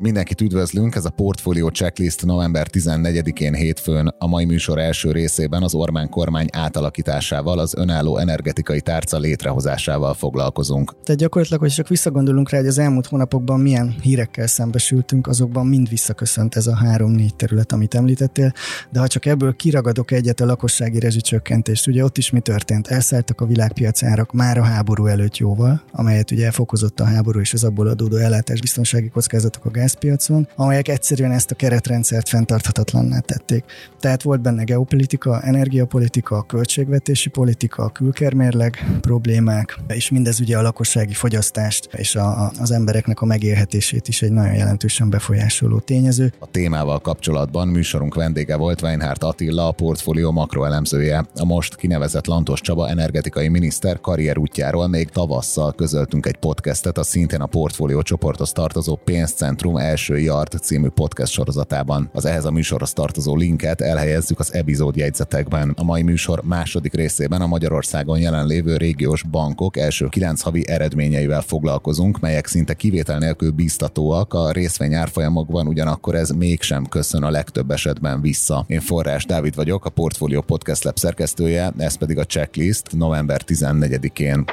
Mindenkit üdvözlünk, ez a Portfolio Checklist november 14-én hétfőn a mai műsor első részében az Orbán kormány átalakításával, az önálló energetikai tárca létrehozásával foglalkozunk. Tehát gyakorlatilag, hogy csak visszagondolunk rá, hogy az elmúlt hónapokban milyen hírekkel szembesültünk, azokban mind visszaköszönt ez a három-négy terület, amit említettél, de ha csak ebből kiragadok egyet a lakossági rezsicsökkentést, ugye ott is mi történt? Elszálltak a világpiac árak már a háború előtt jóval, amelyet ugye elfokozott a háború és az abból adódó ellátás biztonsági kockázatok a gáz gázpiacon, amelyek egyszerűen ezt a keretrendszert fenntarthatatlanná tették. Tehát volt benne geopolitika, energiapolitika, költségvetési politika, külkermérleg problémák, és mindez ugye a lakossági fogyasztást és a, az embereknek a megélhetését is egy nagyon jelentősen befolyásoló tényező. A témával kapcsolatban műsorunk vendége volt Weinhardt Attila, a portfólió makroelemzője. A most kinevezett Lantos Csaba energetikai miniszter karrierútjáról még tavasszal közöltünk egy podcastet a szintén a portfólió csoporthoz tartozó pénzcentrum első Yard című podcast sorozatában. Az ehhez a műsorhoz tartozó linket elhelyezzük az epizód jegyzetekben. A mai műsor második részében a Magyarországon jelenlévő régiós bankok első kilenc havi eredményeivel foglalkozunk, melyek szinte kivétel nélkül biztatóak, a részvény árfolyamokban ugyanakkor ez mégsem köszön a legtöbb esetben vissza. Én Forrás Dávid vagyok, a Portfolio Podcast Lab szerkesztője, ez pedig a checklist november 14-én.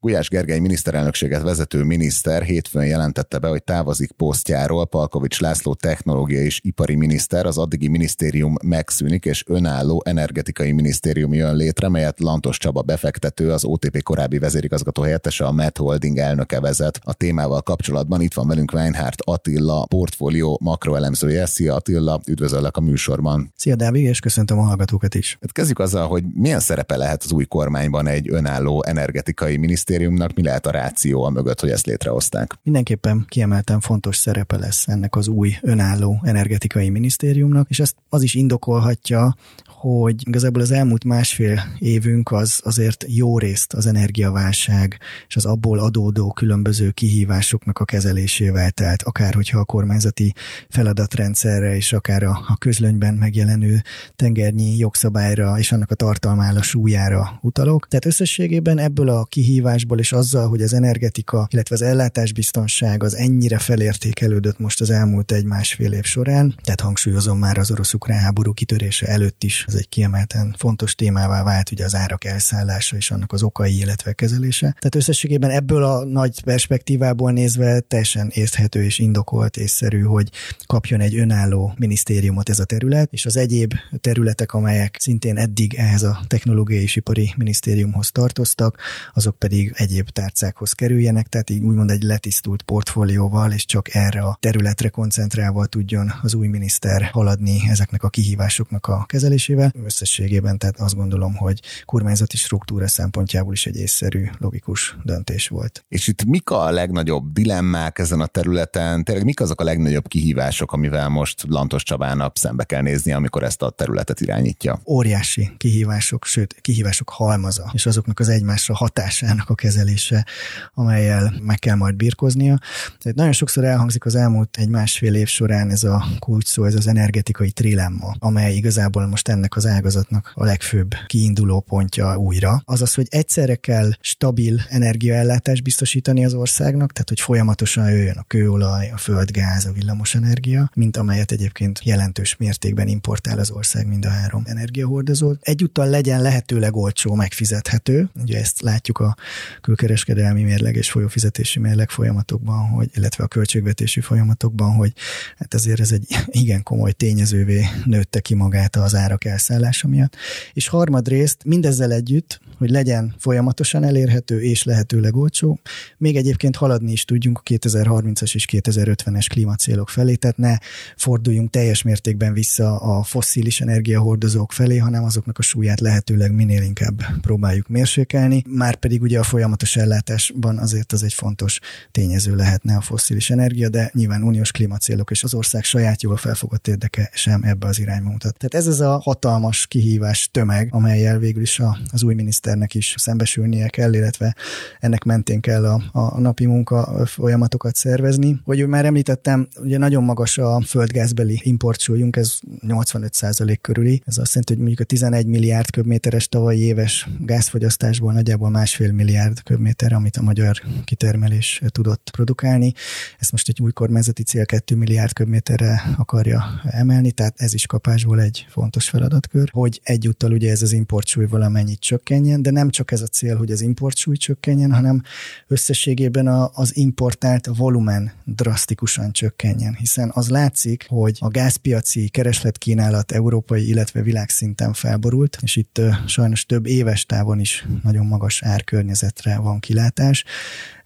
Gulyás Gergely miniszterelnökséget vezető miniszter hétfőn jelentette be, hogy távozik posztjáról. Palkovics László technológiai és ipari miniszter, az addigi minisztérium megszűnik, és önálló energetikai minisztérium jön létre, melyet Lantos Csaba befektető, az OTP korábbi vezérigazgató helyettese, a Met Holding elnöke vezet. A témával kapcsolatban itt van velünk Weinhardt Attila, portfólió makroelemzője. Szia Attila, üdvözöllek a műsorban. Szia Dávid, és köszöntöm a hallgatókat is. Hát kezdjük azzal, hogy milyen szerepe lehet az új kormányban egy önálló energetikai minisztérium minisztériumnak mi lehet a ráció a mögött, hogy ezt létrehozták? Mindenképpen kiemelten fontos szerepe lesz ennek az új önálló energetikai minisztériumnak, és ezt az is indokolhatja, hogy igazából az elmúlt másfél évünk az azért jó részt az energiaválság és az abból adódó különböző kihívásoknak a kezelésével telt, akár hogyha a kormányzati feladatrendszerre és akár a, a közlönyben megjelenő tengernyi jogszabályra és annak a tartalmára, súlyára utalok. Tehát összességében ebből a kihívásból és azzal, hogy az energetika, illetve az ellátásbiztonság az ennyire felértékelődött most az elmúlt egy-másfél év során, tehát hangsúlyozom már az orosz-ukrán háború kitörése előtt is ez egy kiemelten fontos témává vált ugye az árak elszállása és annak az okai, illetve kezelése. Tehát összességében ebből a nagy perspektívából nézve teljesen érthető és indokolt észszerű, hogy kapjon egy önálló minisztériumot ez a terület, és az egyéb területek, amelyek szintén eddig ehhez a technológiai és ipari minisztériumhoz tartoztak, azok pedig egyéb tárcákhoz kerüljenek, tehát így úgymond egy letisztult portfólióval, és csak erre a területre koncentrálva tudjon az új miniszter haladni ezeknek a kihívásoknak a kezelésével illetve összességében, tehát azt gondolom, hogy kormányzati struktúra szempontjából is egy észszerű, logikus döntés volt. És itt mik a legnagyobb dilemmák ezen a területen? Tényleg mik azok a legnagyobb kihívások, amivel most Lantos Csabának szembe kell nézni, amikor ezt a területet irányítja? Óriási kihívások, sőt, kihívások halmaza, és azoknak az egymásra hatásának a kezelése, amelyel meg kell majd birkoznia. Tehát nagyon sokszor elhangzik az elmúlt egy másfél év során ez a kulcs szó, ez az energetikai trilemma, amely igazából most ennek ennek az ágazatnak a legfőbb kiinduló pontja újra. Azaz, hogy egyszerre kell stabil energiaellátást biztosítani az országnak, tehát hogy folyamatosan jöjjön a kőolaj, a földgáz, a villamosenergia, mint amelyet egyébként jelentős mértékben importál az ország mind a három energiahordozó. Egyúttal legyen lehetőleg olcsó, megfizethető. Ugye ezt látjuk a külkereskedelmi mérleg és folyófizetési mérleg folyamatokban, hogy, illetve a költségvetési folyamatokban, hogy hát azért ez egy igen komoly tényezővé nőtte ki magát az árak elszállása miatt. És harmadrészt mindezzel együtt, hogy legyen folyamatosan elérhető és lehetőleg olcsó, még egyébként haladni is tudjunk a 2030-as és 2050-es klímacélok felé, tehát ne forduljunk teljes mértékben vissza a fosszilis energiahordozók felé, hanem azoknak a súlyát lehetőleg minél inkább próbáljuk mérsékelni. Már pedig ugye a folyamatos ellátásban azért az egy fontos tényező lehetne a fosszilis energia, de nyilván uniós klímacélok és az ország saját jól felfogott érdeke sem ebbe az irányba mutat. Tehát ez az a hatalmas kihívás tömeg, amelyel végül is a, az új miniszternek is szembesülnie kell, illetve ennek mentén kell a, a napi munka folyamatokat szervezni. Hogy már említettem, ugye nagyon magas a földgázbeli importsúlyunk, ez 85% körüli. Ez azt jelenti, hogy mondjuk a 11 milliárd köbméteres tavalyi éves gázfogyasztásból nagyjából másfél milliárd köbméter, amit a magyar kitermelés tudott produkálni. Ezt most egy új kormányzati cél 2 milliárd köbméterre akarja emelni, tehát ez is kapásból egy fontos feladatkör, hogy egyúttal ugye ez az importsúly valamennyit csökkenjen, de nem csak ez a cél, hogy az importsúly csökkenjen, hanem összességében a, az importált volumen drasztikusan csökkenjen, hiszen az látszik, hogy a gázpiaci keresletkínálat európai, illetve világszinten felborult, és itt sajnos több éves távon is nagyon magas árkörnyezetre van kilátás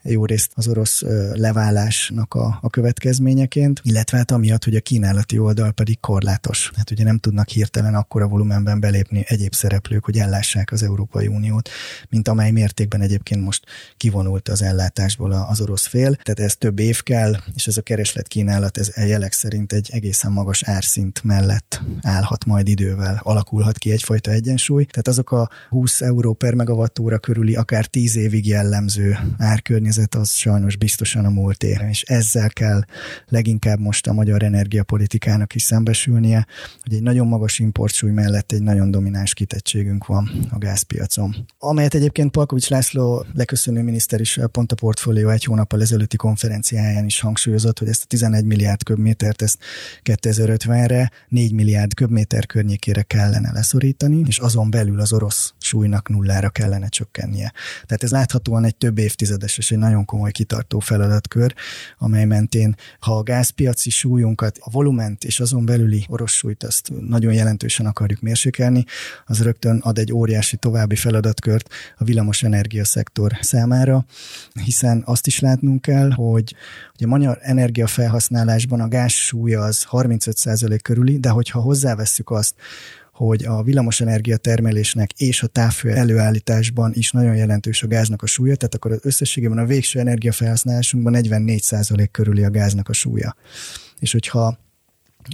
jó részt az orosz leválásnak a, a következményeként, illetve hát amiatt, hogy a kínálati oldal pedig korlátos. Hát ugye nem tudnak hirtelen akkora volumenben belépni egyéb szereplők, hogy ellássák az Európai Uniót, mint amely mértékben egyébként most kivonult az ellátásból az orosz fél. Tehát ez több év kell, és ez a kereslet kínálat ez jelek szerint egy egészen magas árszint mellett állhat majd idővel, alakulhat ki egyfajta egyensúly. Tehát azok a 20 euró per megawattóra körüli, akár 10 évig jellemző árkörnyezet környezet az sajnos biztosan a múlt ér, és ezzel kell leginkább most a magyar energiapolitikának is szembesülnie, hogy egy nagyon magas importsúly mellett egy nagyon domináns kitettségünk van a gázpiacon. Amelyet egyébként Palkovics László leköszönő miniszter is pont a portfólió egy hónappal ezelőtti konferenciáján is hangsúlyozott, hogy ezt a 11 milliárd köbmétert ezt 2050-re 4 milliárd köbméter környékére kellene leszorítani, és azon belül az orosz súlynak nullára kellene csökkennie. Tehát ez láthatóan egy több évtizedes és egy nagyon komoly kitartó feladatkör, amely mentén, ha a gázpiaci súlyunkat, a volument és azon belüli orosz súlyt azt nagyon jelentősen akarjuk mérsékelni, az rögtön ad egy óriási további feladatkört a villamos energia szektor számára, hiszen azt is látnunk kell, hogy a magyar energiafelhasználásban a gáz súlya az 35% körüli, de hogyha hozzávesszük azt, hogy a villamosenergia termelésnek és a távfő előállításban is nagyon jelentős a gáznak a súlya, tehát akkor az összességében a végső energiafelhasználásunkban 44% körüli a gáznak a súlya. És hogyha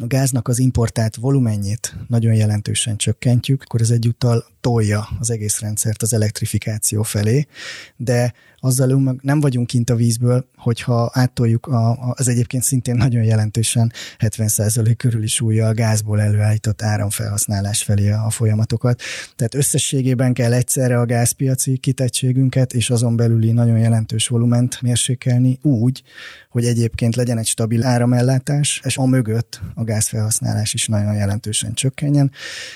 a gáznak az importált volumenjét nagyon jelentősen csökkentjük, akkor ez egyúttal tolja az egész rendszert az elektrifikáció felé, de azzal nem vagyunk kint a vízből, hogyha áttoljuk a, az egyébként szintén nagyon jelentősen 70% körüli súlya a gázból előállított áramfelhasználás felé a folyamatokat. Tehát összességében kell egyszerre a gázpiaci kitettségünket és azon belüli nagyon jelentős volument mérsékelni úgy, hogy egyébként legyen egy stabil áramellátás, és a mögött a gázfelhasználás is nagyon jelentősen csökkenjen,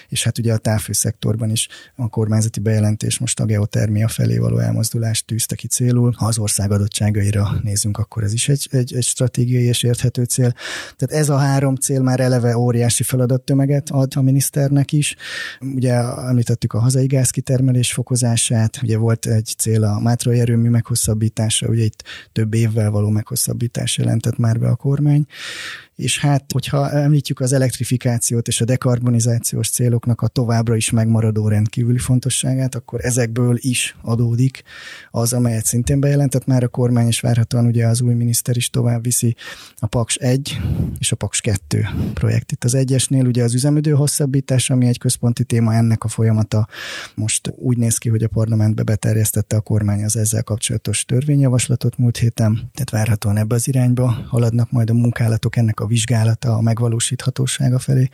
és hát ugye a távfőszektorban is a kormányzati bejelentés most a geotermia felé való elmozdulást tűzte ki célul. Ha az ország adottságaira nézünk, akkor ez is egy, egy, egy stratégiai és érthető cél. Tehát ez a három cél már eleve óriási feladattömeget ad a miniszternek is. Ugye említettük a hazai gázkitermelés fokozását, ugye volt egy cél a mátrai erőmű meghosszabbítása, ugye itt több évvel való meghosszabbítás jelentett már be a kormány, és hát, hogyha említjük az elektrifikációt és a dekarbonizációs céloknak a továbbra is megmaradó rendkívüli fontosságát, akkor ezekből is adódik az, amelyet szintén bejelentett már a kormány, és várhatóan ugye az új miniszter is tovább viszi a Paks 1 és a Paks 2 projekt. Itt az egyesnél ugye az üzemidő hosszabbítás, ami egy központi téma, ennek a folyamata most úgy néz ki, hogy a parlamentbe beterjesztette a kormány az ezzel kapcsolatos törvényjavaslatot múlt héten, tehát várhatóan ebbe az irányba haladnak majd a munkálatok ennek a vizsgálata, a megvalósíthatósága felé.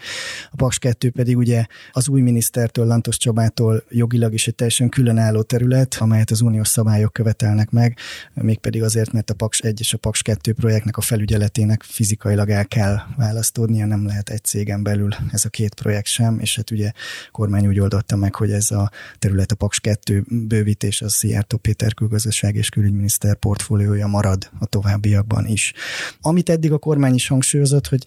A Paks 2 pedig ugye az új minisztertől, Lantos Csabától jogilag is egy teljesen különálló terület, amelyet az uniós szabályok követelnek meg, mégpedig azért, mert a Paks 1 és a Paks 2 projektnek a felügyeletének fizikailag el kell választódnia, nem lehet egy cégen belül ez a két projekt sem, és hát ugye a kormány úgy oldotta meg, hogy ez a terület a Paks 2 bővítés az Szijjártó Péter külgazdaság és külügyminiszter portfóliója marad a továbbiakban is. Amit eddig a kormány is hangsúlyozott, hangsúlyozott, hogy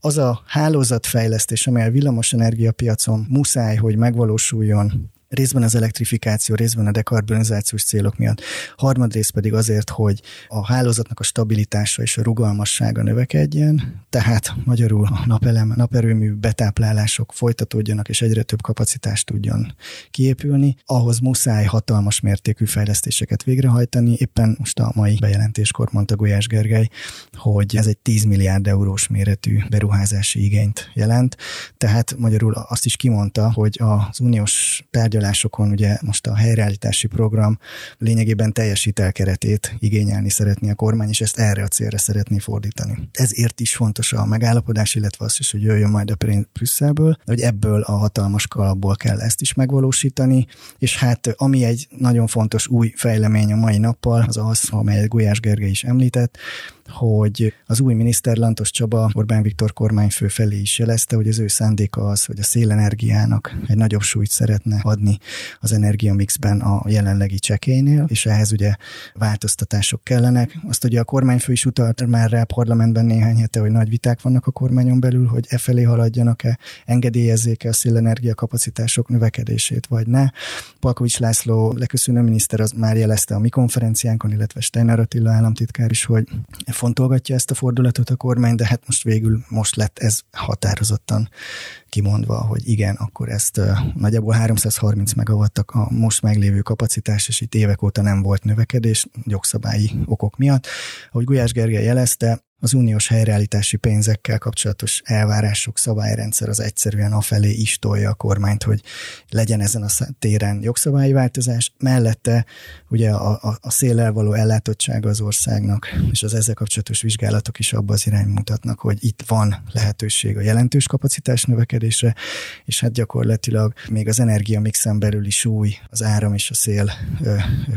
az a hálózatfejlesztés, amely a villamos energiapiacon muszáj, hogy megvalósuljon részben az elektrifikáció, részben a dekarbonizációs célok miatt, harmadrészt pedig azért, hogy a hálózatnak a stabilitása és a rugalmassága növekedjen, tehát magyarul a napelem, naperőmű betáplálások folytatódjanak, és egyre több kapacitást tudjon kiépülni, ahhoz muszáj hatalmas mértékű fejlesztéseket végrehajtani. Éppen most a mai bejelentéskor mondta Gulyás Gergely, hogy ez egy 10 milliárd eurós méretű beruházási igényt jelent, tehát magyarul azt is kimondta, hogy az uniós tárgyalásokon ugye most a helyreállítási program lényegében teljes hitelkeretét igényelni szeretné a kormány, és ezt erre a célra szeretné fordítani. Ezért is fontos a megállapodás, illetve az is, hogy jöjjön majd a Brüsszelből, hogy ebből a hatalmas kalapból kell ezt is megvalósítani, és hát ami egy nagyon fontos új fejlemény a mai nappal, az az, amelyet Gulyás Gergely is említett, hogy az új miniszter Lantos Csaba Orbán Viktor kormányfő felé is jelezte, hogy az ő szándéka az, hogy a szélenergiának egy nagyobb súlyt szeretne adni az energiamixben a jelenlegi csekénél, és ehhez ugye változtatások kellenek. Azt ugye a kormányfő is utalt már rá parlamentben néhány hete, hogy nagy viták vannak a kormányon belül, hogy e felé haladjanak-e, engedélyezzék-e a szélenergia kapacitások növekedését, vagy ne. Palkovics László leköszönő miniszter az már jelezte a mi konferenciánkon, illetve Steiner Attila államtitkár is, hogy fontolgatja ezt a fordulatot a kormány, de hát most végül most lett ez határozottan kimondva, hogy igen, akkor ezt nagyjából 330 megawattak a most meglévő kapacitás, és itt évek óta nem volt növekedés jogszabályi okok miatt. Ahogy Gulyás Gergely jelezte, az uniós helyreállítási pénzekkel kapcsolatos elvárások, szabályrendszer az egyszerűen afelé is tolja a kormányt, hogy legyen ezen a téren jogszabályi változás. Mellette ugye a, a, a széllel való ellátottsága az országnak, és az ezzel kapcsolatos vizsgálatok is abba az irány mutatnak, hogy itt van lehetőség a jelentős kapacitás növekedésre, és hát gyakorlatilag még az energia mixen belül is új az áram és a szél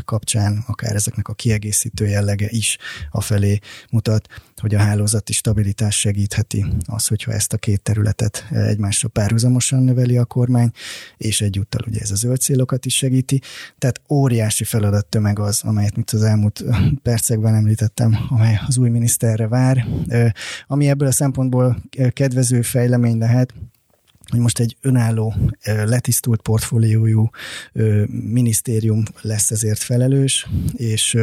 kapcsán, akár ezeknek a kiegészítő jellege is afelé mutat, hogy a hálózati stabilitás segítheti az, hogyha ezt a két területet egymásra párhuzamosan növeli a kormány, és egyúttal ugye ez a zöld célokat is segíti. Tehát óriási feladat tömeg az, amelyet mint az elmúlt percekben említettem, amely az új miniszterre vár. Ami ebből a szempontból kedvező fejlemény lehet, hogy most egy önálló, letisztult portfóliójú minisztérium lesz ezért felelős, és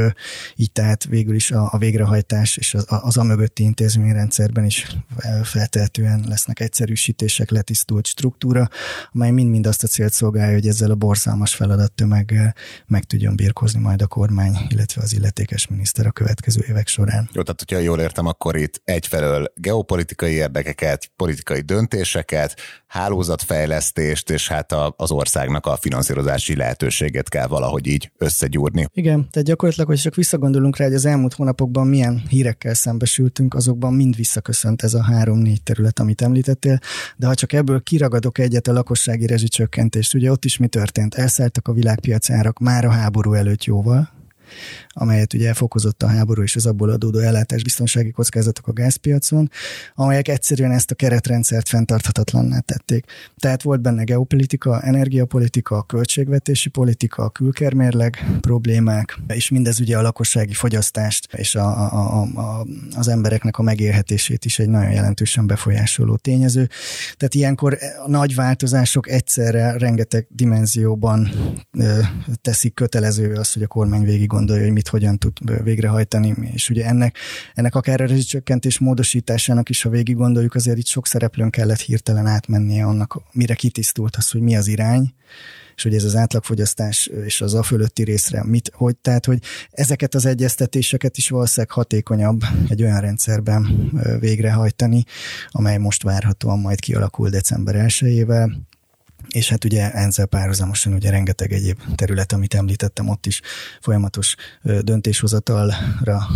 így tehát végül is a, végrehajtás és az, az a mögötti intézményrendszerben is feltehetően lesznek egyszerűsítések, letisztult struktúra, amely mind-mind azt a célt szolgálja, hogy ezzel a borzalmas feladattömeggel meg tudjon birkozni majd a kormány, illetve az illetékes miniszter a következő évek során. Jó, tehát hogyha jól értem, akkor itt egyfelől geopolitikai érdekeket, politikai döntéseket, hálózatfejlesztést, és hát a, az országnak a finanszírozási lehetőséget kell valahogy így összegyúrni. Igen, tehát gyakorlatilag, hogy csak visszagondolunk rá, hogy az elmúlt hónapokban milyen hírekkel szembesültünk, azokban mind visszaköszönt ez a három-négy terület, amit említettél, de ha csak ebből kiragadok egyet a lakossági rezsicsökkentést, ugye ott is mi történt? Elszálltak a világpiac árak már a háború előtt jóval, amelyet ugye fokozott a háború és az abból adódó ellátásbiztonsági kockázatok a gázpiacon, amelyek egyszerűen ezt a keretrendszert fenntarthatatlanná tették. Tehát volt benne geopolitika, energiapolitika, költségvetési politika, külkermérleg problémák, és mindez ugye a lakossági fogyasztást és a, a, a, az embereknek a megélhetését is egy nagyon jelentősen befolyásoló tényező. Tehát ilyenkor a nagy változások egyszerre rengeteg dimenzióban ö, teszik kötelező az, hogy a kormány végig gondolja, hogy mit hogyan tud végrehajtani, és ugye ennek, ennek akár a rezsicsökkentés módosításának is, ha végig gondoljuk, azért itt sok szereplőn kellett hirtelen átmennie annak, mire kitisztult az, hogy mi az irány, és hogy ez az átlagfogyasztás és az a fölötti részre mit, hogy, tehát, hogy ezeket az egyeztetéseket is valószínűleg hatékonyabb egy olyan rendszerben végrehajtani, amely most várhatóan majd kialakul december 1-ével, és hát ugye ezzel párhuzamosan ugye rengeteg egyéb terület, amit említettem, ott is folyamatos döntéshozatalra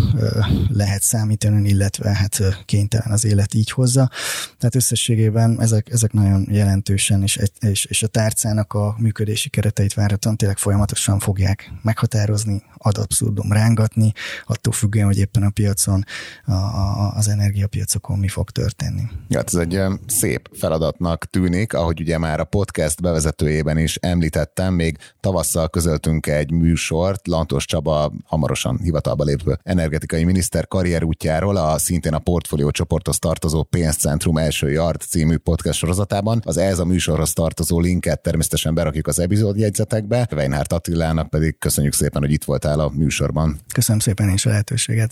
lehet számítani, illetve hát kénytelen az élet így hozza. Tehát összességében ezek, ezek nagyon jelentősen, és, és, és a tárcának a működési kereteit várhatóan tényleg folyamatosan fogják meghatározni, ad abszurdum rángatni, attól függően, hogy éppen a piacon, a, a, az energiapiacokon mi fog történni. Ja, hát ez egy szép feladatnak tűnik, ahogy ugye már a podcast podcast bevezetőjében is említettem, még tavasszal közöltünk egy műsort, Lantos Csaba hamarosan hivatalba lépő energetikai miniszter karrierútjáról, a szintén a portfólió csoporthoz tartozó Pénzcentrum első yard című podcast sorozatában. Az ez a műsorhoz tartozó linket természetesen berakjuk az epizódjegyzetekbe. Weinhardt Attilának pedig köszönjük szépen, hogy itt voltál a műsorban. Köszönöm szépen is a lehetőséget.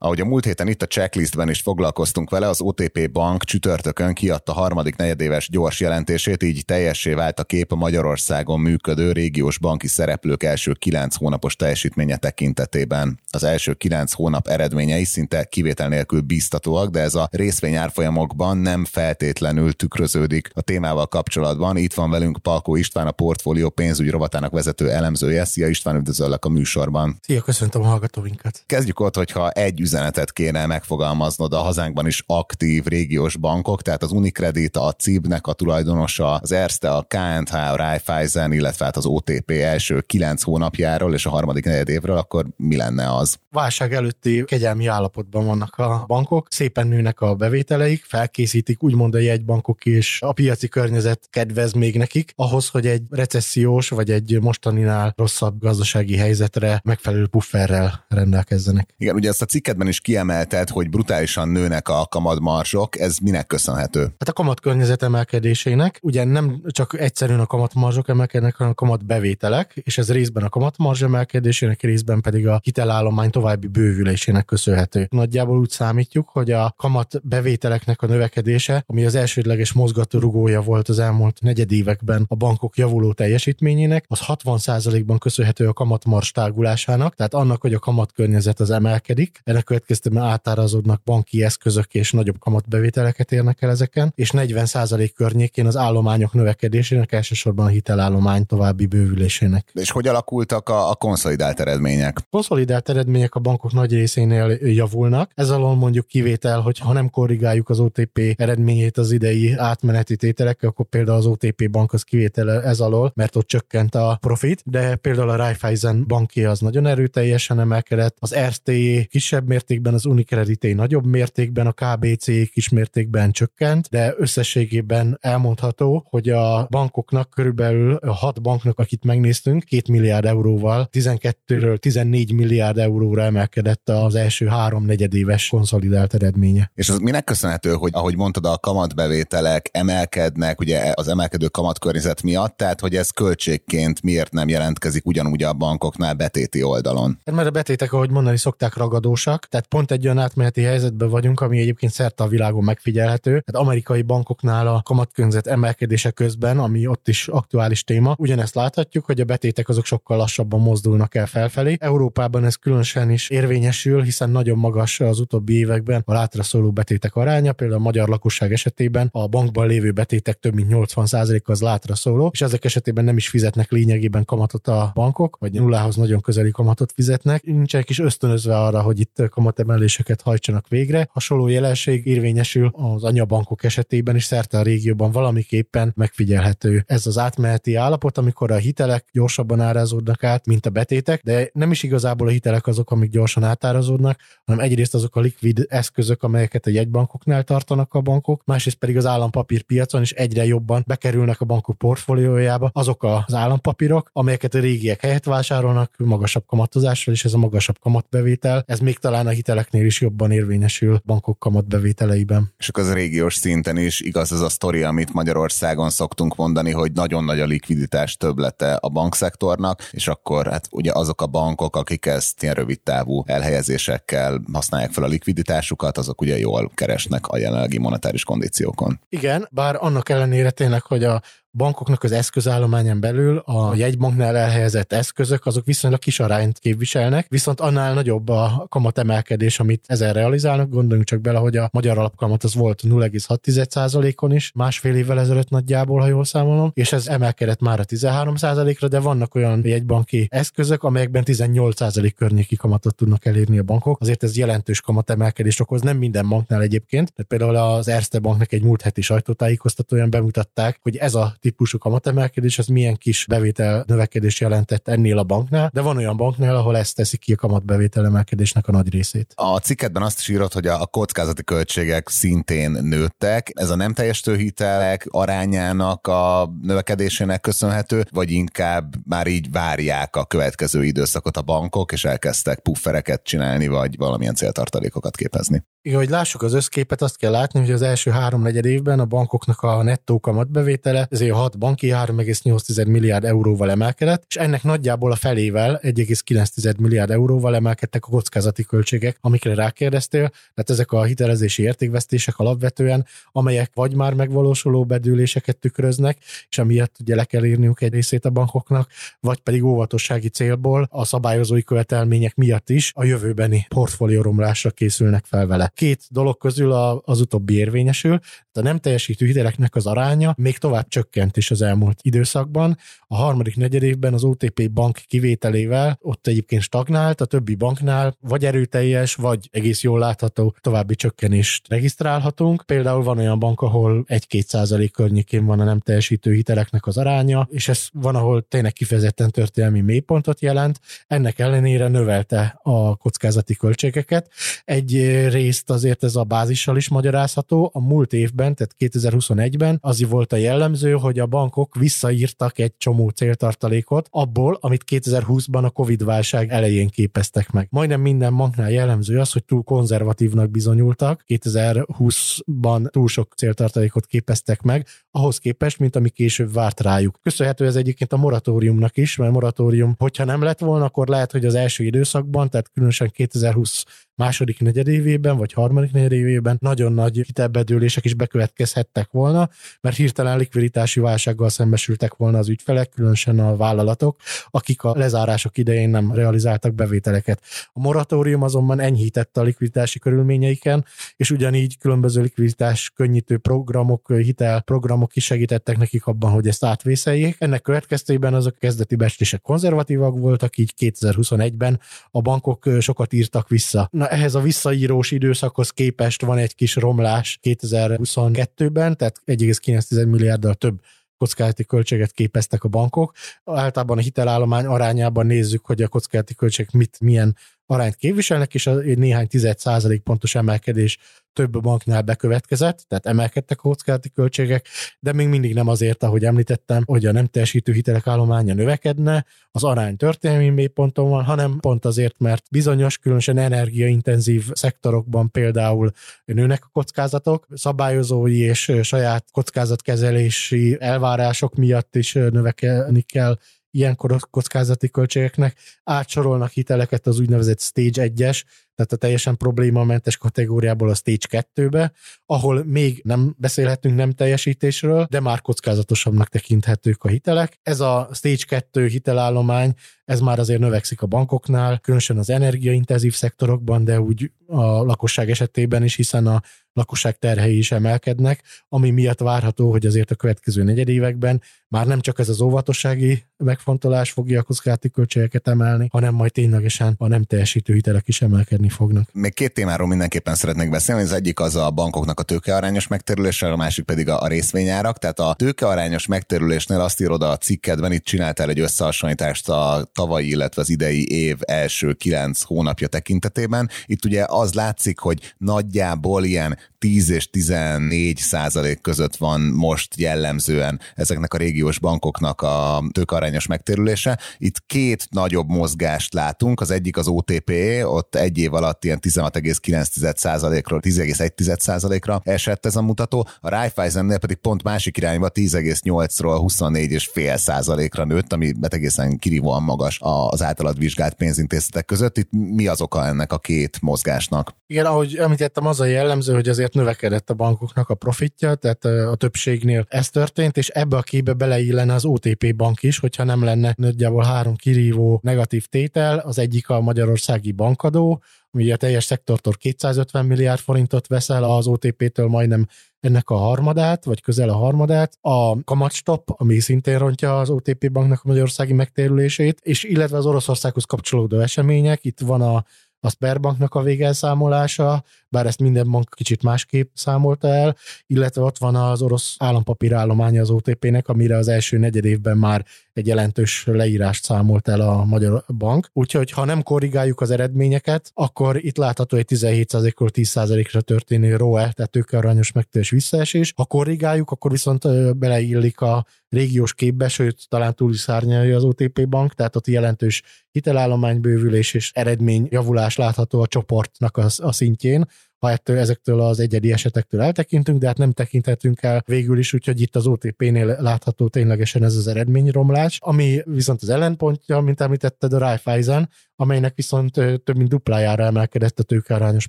Ahogy a múlt héten itt a checklistben is foglalkoztunk vele, az OTP Bank csütörtökön kiadta harmadik negyedéves gyors jelentését, így teljessé vált a kép a Magyarországon működő régiós banki szereplők első kilenc hónapos teljesítménye tekintetében. Az első kilenc hónap eredményei szinte kivétel nélkül bíztatóak, de ez a részvényárfolyamokban nem feltétlenül tükröződik a témával kapcsolatban. Itt van velünk Palkó István, a portfólió pénzügyi rovatának vezető elemzője. Szia István, üdvözöllek a műsorban. Szia, köszöntöm a hallgatóinkat. Kezdjük ott, hogyha egy üzenetet kéne megfogalmaznod a hazánkban is aktív régiós bankok, tehát az Unicredit, a CIB-nek a tulajdonosa, az Erste, a KNH, a Raiffeisen, illetve hát az OTP első kilenc hónapjáról és a harmadik negyed évről, akkor mi lenne az? Válság előtti kegyelmi állapotban vannak a bankok, szépen nőnek a bevételeik, felkészítik úgymond a jegybankok és a piaci környezet kedvez még nekik, ahhoz, hogy egy recessziós vagy egy mostaninál rosszabb gazdasági helyzetre megfelelő pufferrel rendelkezzenek. Igen, ugye ezt a cikket cikkedben is kiemelted, hogy brutálisan nőnek a kamatmarzsok, ez minek köszönhető? Hát a kamat környezet emelkedésének, ugye nem csak egyszerűen a kamatmarzsok emelkednek, hanem a kamatbevételek, és ez részben a kamatmarzs emelkedésének, részben pedig a hitelállomány további bővülésének köszönhető. Nagyjából úgy számítjuk, hogy a kamat bevételeknek a növekedése, ami az elsődleges mozgatórugója volt az elmúlt negyedévekben a bankok javuló teljesítményének, az 60%-ban köszönhető a kamatmarzs tágulásának, tehát annak, hogy a kamat környezet az emelkedik. Ennek következtében átárazódnak banki eszközök és nagyobb kamatbevételeket érnek el ezeken, és 40% környékén az állományok növekedésének, elsősorban a hitelállomány további bővülésének. És hogy alakultak a, a konszolidált eredmények? Konszolidált eredmények a bankok nagy részénél javulnak. Ez alól mondjuk kivétel, hogy ha nem korrigáljuk az OTP eredményét az idei átmeneti tételekkel, akkor például az OTP bank az kivétel ez alól, mert ott csökkent a profit, de például a Raiffeisen banki az nagyon erőteljesen emelkedett, az RTE kisebb mértékben, az Unicredité nagyobb mértékben, a KBC kis mértékben csökkent, de összességében elmondható, hogy a bankoknak körülbelül a hat banknak, akit megnéztünk, két milliárd euróval 12-ről 14 milliárd euróra emelkedett az első három negyedéves konszolidált eredménye. És az minek köszönhető, hogy ahogy mondtad, a kamatbevételek emelkednek, ugye az emelkedő kamatkörnyezet miatt, tehát hogy ez költségként miért nem jelentkezik ugyanúgy a bankoknál betéti oldalon? Mert a betétek, ahogy mondani szokták, ragadósak, tehát pont egy olyan átmeneti helyzetben vagyunk, ami egyébként szerte a világon megfigyelhető. Tehát amerikai bankoknál a kamatkörnyezet emelkedése közben, ami ott is aktuális téma, ugyanezt láthatjuk, hogy a betétek azok sokkal lassabban mozdulnak el felfelé. Európában ez különösen is érvényesül, hiszen nagyon magas az utóbbi években a látra szóló betétek aránya, például a magyar lakosság esetében a bankban lévő betétek több mint 80% az látra szóló, és ezek esetében nem is fizetnek lényegében kamatot a bankok, vagy nullához nagyon közeli kamatot fizetnek. Nincsenek is ösztönözve arra, hogy itt kamatemeléseket hajtsanak végre. Hasonló jelenség érvényesül az anyabankok esetében is szerte a régióban valamiképpen megfigyelhető. Ez az átmeneti állapot, amikor a hitelek gyorsabban árazódnak át, mint a betétek, de nem is igazából a hitelek azok, amik gyorsan átárazódnak, hanem egyrészt azok a likvid eszközök, amelyeket a jegybankoknál tartanak a bankok, másrészt pedig az állampapírpiacon is egyre jobban bekerülnek a bankok portfóliójába azok az állampapírok, amelyeket a régiek helyett vásárolnak magasabb kamatozással, és ez a magasabb kamatbevétel, ez még talán a hiteleknél is jobban érvényesül bankok kamatbevételeiben. És akkor az régiós szinten is igaz ez a sztori, amit Magyarországon szoktunk mondani, hogy nagyon nagy a likviditás töblete a bankszektornak, és akkor hát ugye azok a bankok, akik ezt ilyen rövid távú elhelyezésekkel használják fel a likviditásukat, azok ugye jól keresnek a jelenlegi monetáris kondíciókon. Igen, bár annak ellenére tényleg, hogy a bankoknak az eszközállományán belül a jegybanknál elhelyezett eszközök azok viszonylag kis arányt képviselnek, viszont annál nagyobb a kamat emelkedés, amit ezen realizálnak. Gondoljunk csak bele, hogy a magyar alapkamat az volt 0,6%-on is, másfél évvel ezelőtt nagyjából, ha jól számolom, és ez emelkedett már a 13%-ra, de vannak olyan jegybanki eszközök, amelyekben 18% környéki kamatot tudnak elérni a bankok. Azért ez jelentős kamat emelkedés okoz, nem minden banknál egyébként. Tehát például az Erste Banknak egy múlt heti sajtótájékoztatóján bemutatták, hogy ez a típusú kamatemelkedés, az milyen kis bevétel növekedés jelentett ennél a banknál, de van olyan banknál, ahol ezt teszi ki a kamatbevétel emelkedésnek a nagy részét. A cikketben azt is írott, hogy a kockázati költségek szintén nőttek. Ez a nem teljes hitelek arányának a növekedésének köszönhető, vagy inkább már így várják a következő időszakot a bankok, és elkezdtek puffereket csinálni, vagy valamilyen céltartalékokat képezni. Igen, hogy lássuk az összképet, azt kell látni, hogy az első három negyed évben a bankoknak a nettó kamatbevétele, ezért a hat banki 3,8 milliárd euróval emelkedett, és ennek nagyjából a felével 1,9 milliárd euróval emelkedtek a kockázati költségek, amikre rákérdeztél, tehát ezek a hitelezési értékvesztések alapvetően, amelyek vagy már megvalósuló bedüléseket tükröznek, és amiatt ugye le kell írniuk egy részét a bankoknak, vagy pedig óvatossági célból a szabályozói követelmények miatt is a jövőbeni portfólióromlásra készülnek fel vele két dolog közül a, az utóbbi érvényesül. A nem teljesítő hiteleknek az aránya még tovább csökkent is az elmúlt időszakban. A harmadik negyedévben az OTP bank kivételével ott egyébként stagnált, a többi banknál vagy erőteljes, vagy egész jól látható további csökkenést regisztrálhatunk. Például van olyan bank, ahol 1-2 százalék környékén van a nem teljesítő hiteleknek az aránya, és ez van, ahol tényleg kifejezetten történelmi mélypontot jelent. Ennek ellenére növelte a kockázati költségeket. Egy részt ezt azért ez a bázissal is magyarázható. A múlt évben, tehát 2021-ben az volt a jellemző, hogy a bankok visszaírtak egy csomó céltartalékot abból, amit 2020-ban a Covid-válság elején képeztek meg. Majdnem minden banknál jellemző az, hogy túl konzervatívnak bizonyultak. 2020-ban túl sok céltartalékot képeztek meg, ahhoz képest, mint ami később várt rájuk. Köszönhető ez egyébként a moratóriumnak is, mert moratórium, hogyha nem lett volna, akkor lehet, hogy az első időszakban, tehát különösen 2020 második negyedévében, vagy harmadik negyedévében nagyon nagy hitelbedőlések is bekövetkezhettek volna, mert hirtelen likviditási válsággal szembesültek volna az ügyfelek, különösen a vállalatok, akik a lezárások idején nem realizáltak bevételeket. A moratórium azonban enyhítette a likviditási körülményeiken, és ugyanígy különböző likviditás könnyítő programok, hitelprogramok is segítettek nekik abban, hogy ezt átvészeljék. Ennek következtében azok a kezdeti becslések konzervatívak voltak, így 2021-ben a bankok sokat írtak vissza. Na ehhez a visszaírós időszakhoz képest van egy kis romlás 2022-ben, tehát 1,9 milliárddal több kockázati költséget képeztek a bankok. Általában a hitelállomány arányában nézzük, hogy a kockázati költségek mit, milyen arányt képviselnek, és egy néhány tized százalék pontos emelkedés több banknál bekövetkezett, tehát emelkedtek a kockázati költségek, de még mindig nem azért, ahogy említettem, hogy a nem teljesítő hitelek állománya növekedne, az arány történelmi mélyponton van, hanem pont azért, mert bizonyos, különösen energiaintenzív szektorokban például nőnek a kockázatok, szabályozói és saját kockázatkezelési elvárások miatt is növekedni kell ilyen kockázati költségeknek, átsorolnak hiteleket az úgynevezett Stage 1-es, tehát a teljesen problémamentes kategóriából a Stage 2-be, ahol még nem beszélhetünk nem teljesítésről, de már kockázatosabbnak tekinthetők a hitelek. Ez a Stage 2 hitelállomány, ez már azért növekszik a bankoknál, különösen az energiaintenzív szektorokban, de úgy a lakosság esetében is, hiszen a lakosság terhei is emelkednek, ami miatt várható, hogy azért a következő negyedévekben már nem csak ez az óvatossági megfontolás fogja a kockázati költségeket emelni, hanem majd ténylegesen a nem teljesítő hitelek is emelkedni fognak. Még két témáról mindenképpen szeretnék beszélni. Az egyik az a bankoknak a tőkearányos megterülése, a másik pedig a, részvényárak. Tehát a tőkearányos megterülésnél azt írod a cikkedben, itt csináltál egy összehasonlítást a tavalyi, illetve az idei év első kilenc hónapja tekintetében. Itt ugye az látszik, hogy nagyjából ilyen 10 és 14 százalék között van most jellemzően ezeknek a régiós bankoknak a tőkarányos megtérülése. Itt két nagyobb mozgást látunk, az egyik az OTP, ott egy év alatt ilyen 16,9 százalékról 10,1 százalékra esett ez a mutató, a Raiffeisennél pedig pont másik irányba 10,8-ról 24,5 százalékra nőtt, ami egészen kirívóan magas az általad vizsgált pénzintézetek között. Itt mi az oka ennek a két mozgásnak? Igen, ahogy említettem, az a jellemző, hogy azért növekedett a bankoknak a profitja, tehát a többségnél ez történt, és ebbe a képbe beleillene az OTP bank is, hogyha nem lenne nagyjából három kirívó negatív tétel, az egyik a magyarországi bankadó, ami a teljes szektortól 250 milliárd forintot veszel, az OTP-től majdnem ennek a harmadát, vagy közel a harmadát, a kamatstop, ami szintén rontja az OTP banknak a magyarországi megtérülését, és illetve az Oroszországhoz kapcsolódó események, itt van a a Sperbanknak a végelszámolása, bár ezt minden bank kicsit másképp számolta el, illetve ott van az orosz állampapírállománya az OTP-nek, amire az első negyed évben már egy jelentős leírást számolt el a Magyar Bank. Úgyhogy ha nem korrigáljuk az eredményeket, akkor itt látható egy 17%-ról 10%-ra történő ROE, tehát tőkearanyos megtérés visszaesés. Ha korrigáljuk, akkor viszont beleillik a régiós képbe, sőt, talán túl is szárnyalja az OTP bank, tehát ott jelentős hitelállománybővülés és eredményjavulás látható a csoportnak a, a szintjén, ha ettől, ezektől az egyedi esetektől eltekintünk, de hát nem tekinthetünk el végül is, úgyhogy itt az OTP-nél látható ténylegesen ez az eredményromlás, ami viszont az ellenpontja, mint említetted, a Raiffeisen, amelynek viszont több mint duplájára emelkedett a tőkearányos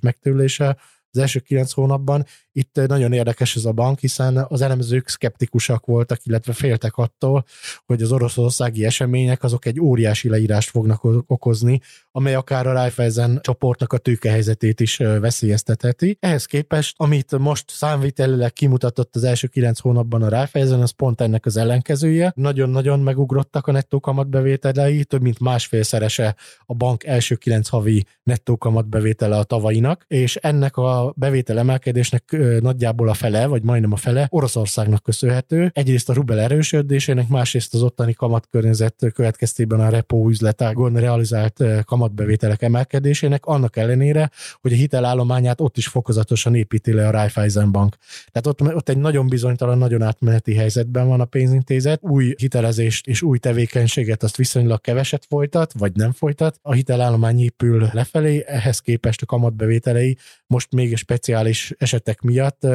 megtőlése, az első kilenc hónapban. Itt nagyon érdekes ez a bank, hiszen az elemzők szkeptikusak voltak, illetve féltek attól, hogy az oroszországi események azok egy óriási leírást fognak okozni, amely akár a Raiffeisen csoportnak a tőkehelyzetét is veszélyeztetheti. Ehhez képest, amit most számvitelileg kimutatott az első kilenc hónapban a Raiffeisen, az pont ennek az ellenkezője. Nagyon-nagyon megugrottak a nettó kamatbevételei, több mint másfélszerese a bank első kilenc havi nettó kamatbevétele a tavainak, és ennek a bevétel emelkedésnek nagyjából a fele, vagy majdnem a fele Oroszországnak köszönhető. Egyrészt a rubel erősödésének, másrészt az ottani kamatkörnyezet következtében a repo üzletágon realizált kamatbevételek emelkedésének, annak ellenére, hogy a hitelállományát ott is fokozatosan építi le a Raiffeisen Bank. Tehát ott, ott egy nagyon bizonytalan, nagyon átmeneti helyzetben van a pénzintézet, új hitelezést és új tevékenységet azt viszonylag keveset folytat, vagy nem folytat. A hitelállomány épül lefelé, ehhez képest a kamatbevételei most még speciális esetek miatt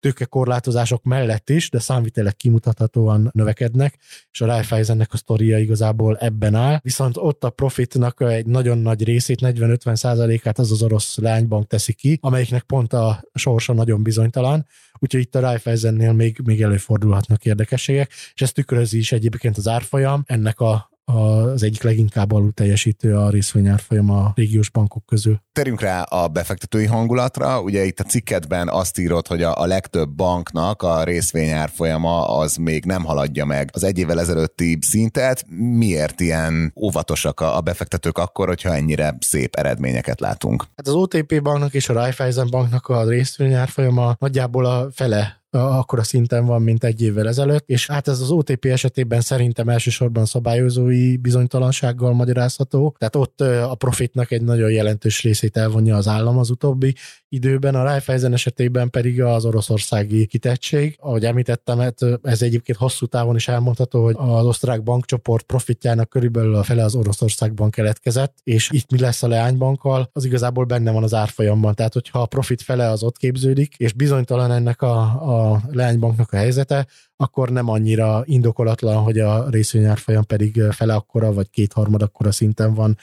tőkekorlátozások mellett is, de számvitelek kimutathatóan növekednek, és a Raiffeisennek a sztoria igazából ebben áll. Viszont ott a profitnak egy nagyon nagy részét, 40-50 százalékát az az orosz lánybank teszi ki, amelyiknek pont a sorsa nagyon bizonytalan, úgyhogy itt a Raiffeisennél még, még előfordulhatnak érdekességek, és ezt tükrözi is egyébként az árfolyam, ennek a az egyik leginkább alul teljesítő a részvényárfolyam a régiós bankok közül. Terünk rá a befektetői hangulatra. Ugye itt a cikketben azt írod, hogy a, a legtöbb banknak a részvényárfolyama az még nem haladja meg az egy évvel ezelőtti szintet. Miért ilyen óvatosak a, a befektetők akkor, hogyha ennyire szép eredményeket látunk? Hát az OTP banknak és a Raiffeisen banknak a részvényárfolyama nagyjából a fele akkora szinten van, mint egy évvel ezelőtt, és hát ez az OTP esetében szerintem elsősorban szabályozói bizonytalansággal magyarázható, tehát ott a profitnak egy nagyon jelentős részét elvonja az állam az utóbbi időben, a Raiffeisen esetében pedig az oroszországi kitettség. Ahogy említettem, hát ez egyébként hosszú távon is elmondható, hogy az osztrák bankcsoport profitjának körülbelül a fele az Oroszországban keletkezett, és itt mi lesz a leánybankkal, az igazából benne van az árfolyamban. Tehát, hogyha a profit fele az ott képződik, és bizonytalan ennek a, a leánybanknak a helyzete, akkor nem annyira indokolatlan, hogy a részvényárfolyam pedig fele akkora, vagy kétharmad akkora szinten van,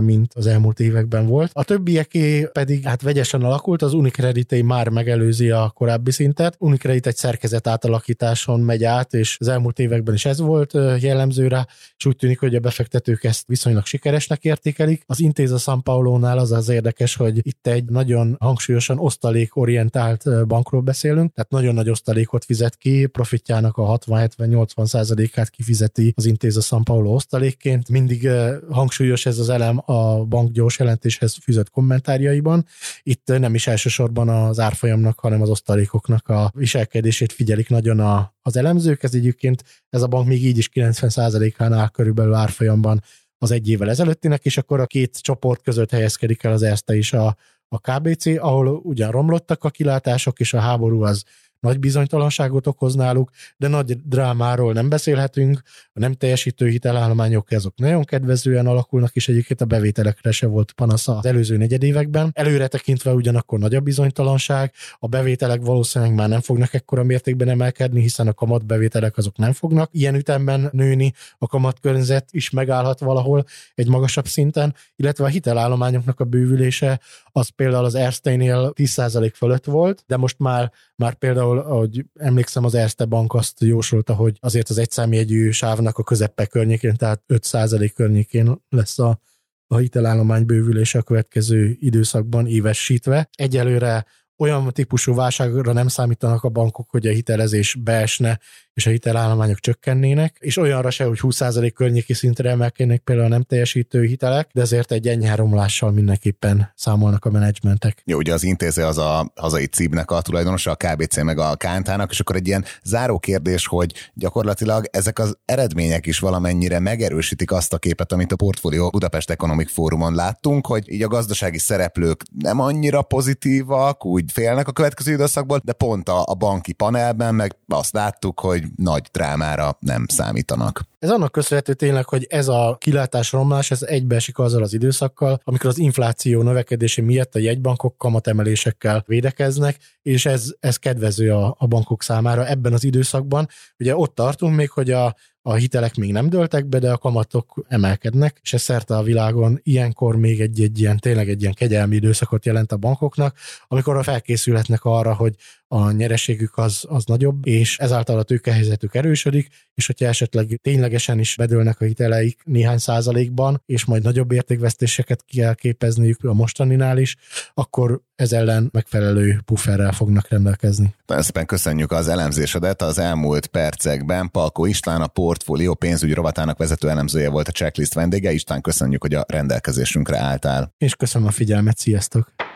mint az elmúlt években volt. A többieké pedig hát vegyesen alakult, az Unicredit már megelőzi a korábbi szintet. Unicredit egy szerkezet átalakításon megy át, és az elmúlt években is ez volt jellemző rá, és úgy tűnik, hogy a befektetők ezt viszonylag sikeresnek értékelik. Az Intéza San Paulo-nál az az érdekes, hogy itt egy nagyon hangsúlyosan osztalékorientált bankról beszélünk, tehát nagyon nagy osztalékot fizet ki, profitjának a 60-70-80 százalékát kifizeti az Intéza San Paulo osztalékként. Mindig hangsúlyos ez az elem figyelem a bank gyors jelentéshez fűzött kommentárjaiban. Itt nem is elsősorban az árfolyamnak, hanem az osztalékoknak a viselkedését figyelik nagyon a, az elemzők. Ez egyébként ez a bank még így is 90%-án áll körülbelül árfolyamban az egy évvel ezelőttinek, és akkor a két csoport között helyezkedik el az Erste is a, a KBC, ahol ugyan romlottak a kilátások, és a háború az nagy bizonytalanságot okoz náluk, de nagy drámáról nem beszélhetünk, a nem teljesítő hitelállományok azok nagyon kedvezően alakulnak, és egyébként a bevételekre se volt panasz az előző negyedévekben. Előre tekintve ugyanakkor nagy a bizonytalanság, a bevételek valószínűleg már nem fognak ekkora mértékben emelkedni, hiszen a kamatbevételek azok nem fognak ilyen ütemben nőni, a kamatkörnyezet is megállhat valahol egy magasabb szinten, illetve a hitelállományoknak a bővülése az például az Erste-nél 10% fölött volt, de most már, már például, ahogy emlékszem, az Erste Bank azt jósolta, hogy azért az egyszámjegyű sávnak a közepe környékén, tehát 5% környékén lesz a, a hitelállomány bővülése a következő időszakban évesítve. Egyelőre olyan típusú válságra nem számítanak a bankok, hogy a hitelezés beesne, és a hitelállományok csökkennének, és olyanra se, hogy 20% környéki szintre emelkednek például a nem teljesítő hitelek, de ezért egy enyhe romlással mindenképpen számolnak a menedzsmentek. Jó, ugye az intéző az a hazai cibnek a tulajdonosa, a KBC meg a Kántának, és akkor egy ilyen záró kérdés, hogy gyakorlatilag ezek az eredmények is valamennyire megerősítik azt a képet, amit a Portfolio Budapest Economic Fórumon láttunk, hogy így a gazdasági szereplők nem annyira pozitívak, úgy félnek a következő időszakból, de pont a, a banki panelben meg azt láttuk, hogy nagy drámára nem számítanak. Ez annak köszönhető tényleg, hogy ez a kilátás romlás, ez egybeesik azzal az időszakkal, amikor az infláció növekedése miatt a jegybankok kamatemelésekkel védekeznek, és ez, ez kedvező a, a bankok számára ebben az időszakban. Ugye ott tartunk még, hogy a a hitelek még nem dőltek be, de a kamatok emelkednek, és ez szerte a világon ilyenkor még egy, egy ilyen, tényleg egy ilyen kegyelmi időszakot jelent a bankoknak, amikor felkészülhetnek arra, hogy a nyereségük az, az nagyobb, és ezáltal a tőkehelyzetük erősödik, és hogyha esetleg ténylegesen is bedőlnek a hiteleik néhány százalékban, és majd nagyobb értékvesztéseket kell képezniük a mostaninál is, akkor ez ellen megfelelő pufferrel fognak rendelkezni. Nagyon szépen köszönjük az elemzésedet. Az elmúlt percekben Palkó István, a portfólió pénzügyi rovatának vezető elemzője volt a checklist vendége. István, köszönjük, hogy a rendelkezésünkre álltál. És köszönöm a figyelmet, sziasztok!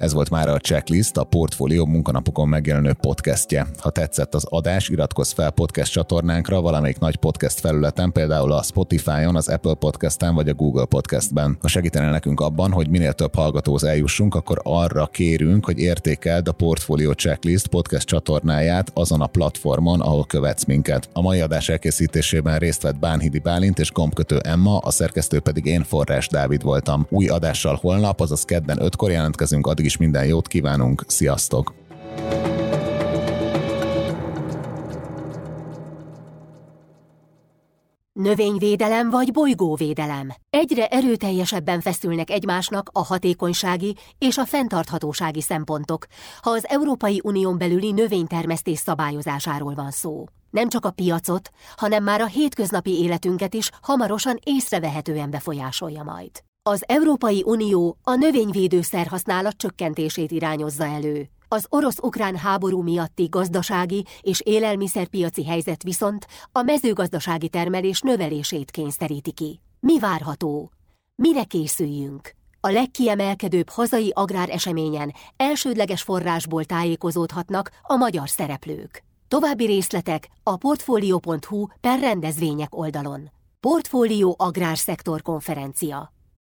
Ez volt már a Checklist, a Portfolio munkanapokon megjelenő podcastje. Ha tetszett az adás, iratkozz fel podcast csatornánkra valamelyik nagy podcast felületen, például a Spotify-on, az Apple Podcast-en vagy a Google Podcast-ben. Ha segítene nekünk abban, hogy minél több hallgatóhoz eljussunk, akkor arra kérünk, hogy értékeld a Portfolio Checklist podcast csatornáját azon a platformon, ahol követsz minket. A mai adás elkészítésében részt vett Bánhidi Bálint és gombkötő Emma, a szerkesztő pedig én Forrás Dávid voltam. Új adással holnap, azaz kedden 5-kor jelentkezünk, addig is minden jót kívánunk, sziasztok! Növényvédelem vagy bolygóvédelem. Egyre erőteljesebben feszülnek egymásnak a hatékonysági és a fenntarthatósági szempontok, ha az Európai Unión belüli növénytermesztés szabályozásáról van szó. Nem csak a piacot, hanem már a hétköznapi életünket is hamarosan észrevehetően befolyásolja majd. Az Európai Unió a növényvédőszer használat csökkentését irányozza elő. Az orosz-ukrán háború miatti gazdasági és élelmiszerpiaci helyzet viszont a mezőgazdasági termelés növelését kényszeríti ki. Mi várható? Mire készüljünk? A legkiemelkedőbb hazai agráreseményen elsődleges forrásból tájékozódhatnak a magyar szereplők. További részletek a portfolio.hu per rendezvények oldalon. Portfólió Agrárszektor konferencia